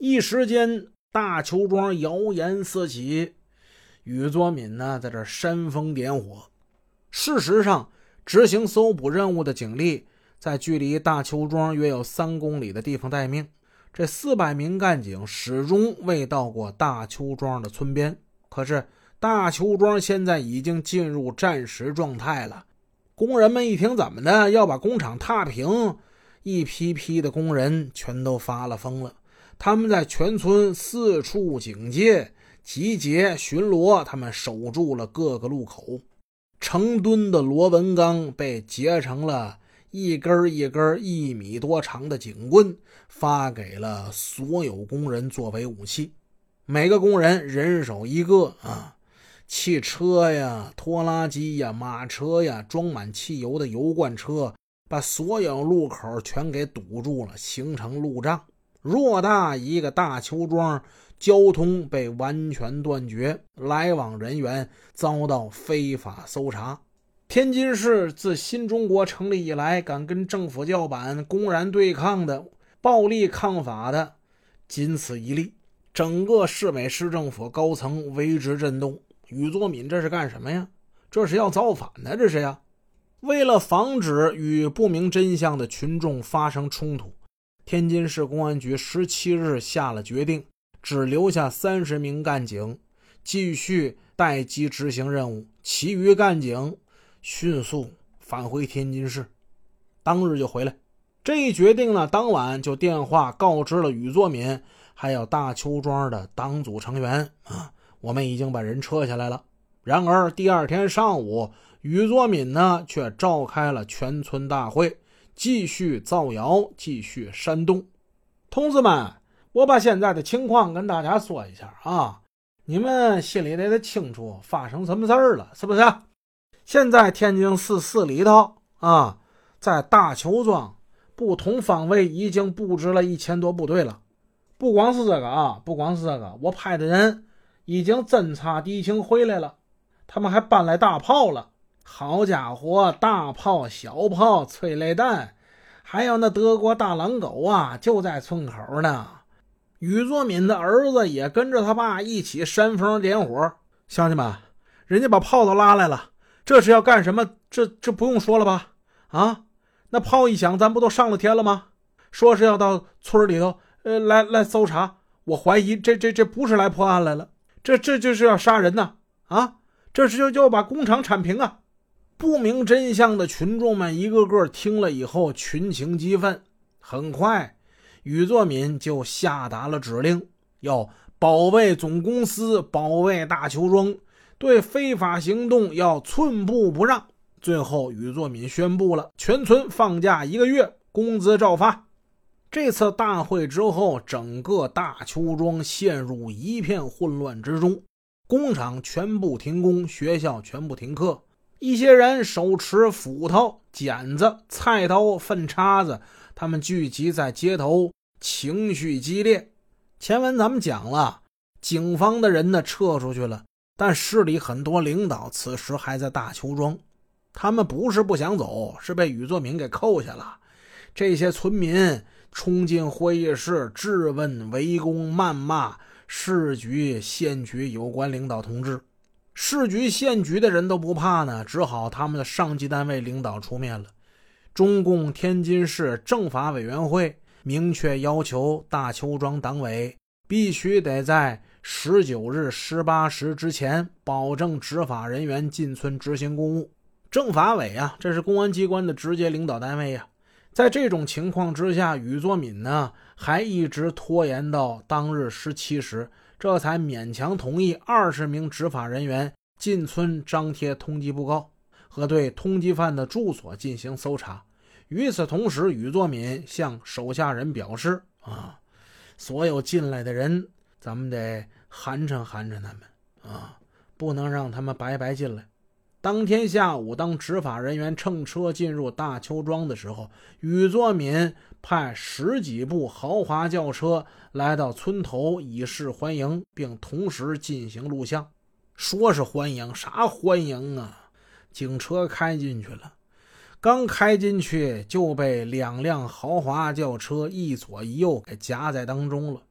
一时间，大邱庄谣言四起，宇作敏呢在这煽风点火。事实上，执行搜捕任务的警力在距离大邱庄约有三公里的地方待命。这四百名干警始终未到过大邱庄的村边。可是，大邱庄现在已经进入战时状态了。工人们一听，怎么的，要把工厂踏平？一批批的工人全都发了疯了。他们在全村四处警戒、集结、巡逻，他们守住了各个路口。成吨的螺纹钢被结成了一根一根一米多长的警棍，发给了所有工人作为武器。每个工人人手一个啊，汽车呀、拖拉机呀、马车呀，装满汽油的油罐车，把所有路口全给堵住了，形成路障。偌大一个大邱庄，交通被完全断绝，来往人员遭到非法搜查。天津市自新中国成立以来，敢跟政府叫板、公然对抗的、暴力抗法的，仅此一例。整个市委市政府高层为之震动。宇作敏这是干什么呀？这是要造反呢？这是呀！为了防止与不明真相的群众发生冲突。天津市公安局十七日下了决定，只留下三十名干警继续待机执行任务，其余干警迅速返回天津市，当日就回来。这一决定呢，当晚就电话告知了宇作敏，还有大邱庄的党组成员啊，我们已经把人撤下来了。然而第二天上午，宇作敏呢却召开了全村大会。继续造谣，继续煽动，同志们，我把现在的情况跟大家说一下啊，你们心里得得清楚发生什么事儿了，是不是？现在天津市市里头啊，在大邱庄不同方位已经布置了一千多部队了，不光是这个啊，不光是这个，我派的人已经侦察敌情回来了，他们还搬来大炮了。好家伙，大炮、小炮、催泪弹，还有那德国大狼狗啊，就在村口呢。宇作敏的儿子也跟着他爸一起煽风点火。乡亲们，人家把炮都拉来了，这是要干什么？这这不用说了吧？啊，那炮一响，咱不都上了天了吗？说是要到村里头，呃，来来搜查。我怀疑这这这不是来破案来了，这这就是要杀人呐！啊，这是就就要把工厂铲平啊！不明真相的群众们一个个听了以后，群情激愤。很快，宇作敏就下达了指令，要保卫总公司，保卫大邱庄，对非法行动要寸步不让。最后，宇作敏宣布了全村放假一个月，工资照发。这次大会之后，整个大邱庄陷入一片混乱之中，工厂全部停工，学校全部停课。一些人手持斧头、剪子、菜刀、粪叉子，他们聚集在街头，情绪激烈。前文咱们讲了，警方的人呢撤出去了，但市里很多领导此时还在大邱庄，他们不是不想走，是被宇作敏给扣下了。这些村民冲进会议室，质问、围攻、谩骂市局、县局有关领导同志。市局、县局的人都不怕呢，只好他们的上级单位领导出面了。中共天津市政法委员会明确要求大邱庄党委必须得在十九日十八时之前保证执法人员进村执行公务。政法委啊，这是公安机关的直接领导单位呀。在这种情况之下，宇作敏呢还一直拖延到当日十七时。这才勉强同意二十名执法人员进村张贴通缉布告和对通缉犯的住所进行搜查。与此同时，宇作敏向手下人表示：“啊，所有进来的人，咱们得寒碜寒碜他们啊，不能让他们白白进来。”当天下午，当执法人员乘车进入大邱庄的时候，宇作敏派十几部豪华轿车来到村头以示欢迎，并同时进行录像。说是欢迎，啥欢迎啊？警车开进去了，刚开进去就被两辆豪华轿车一左一右给夹在当中了。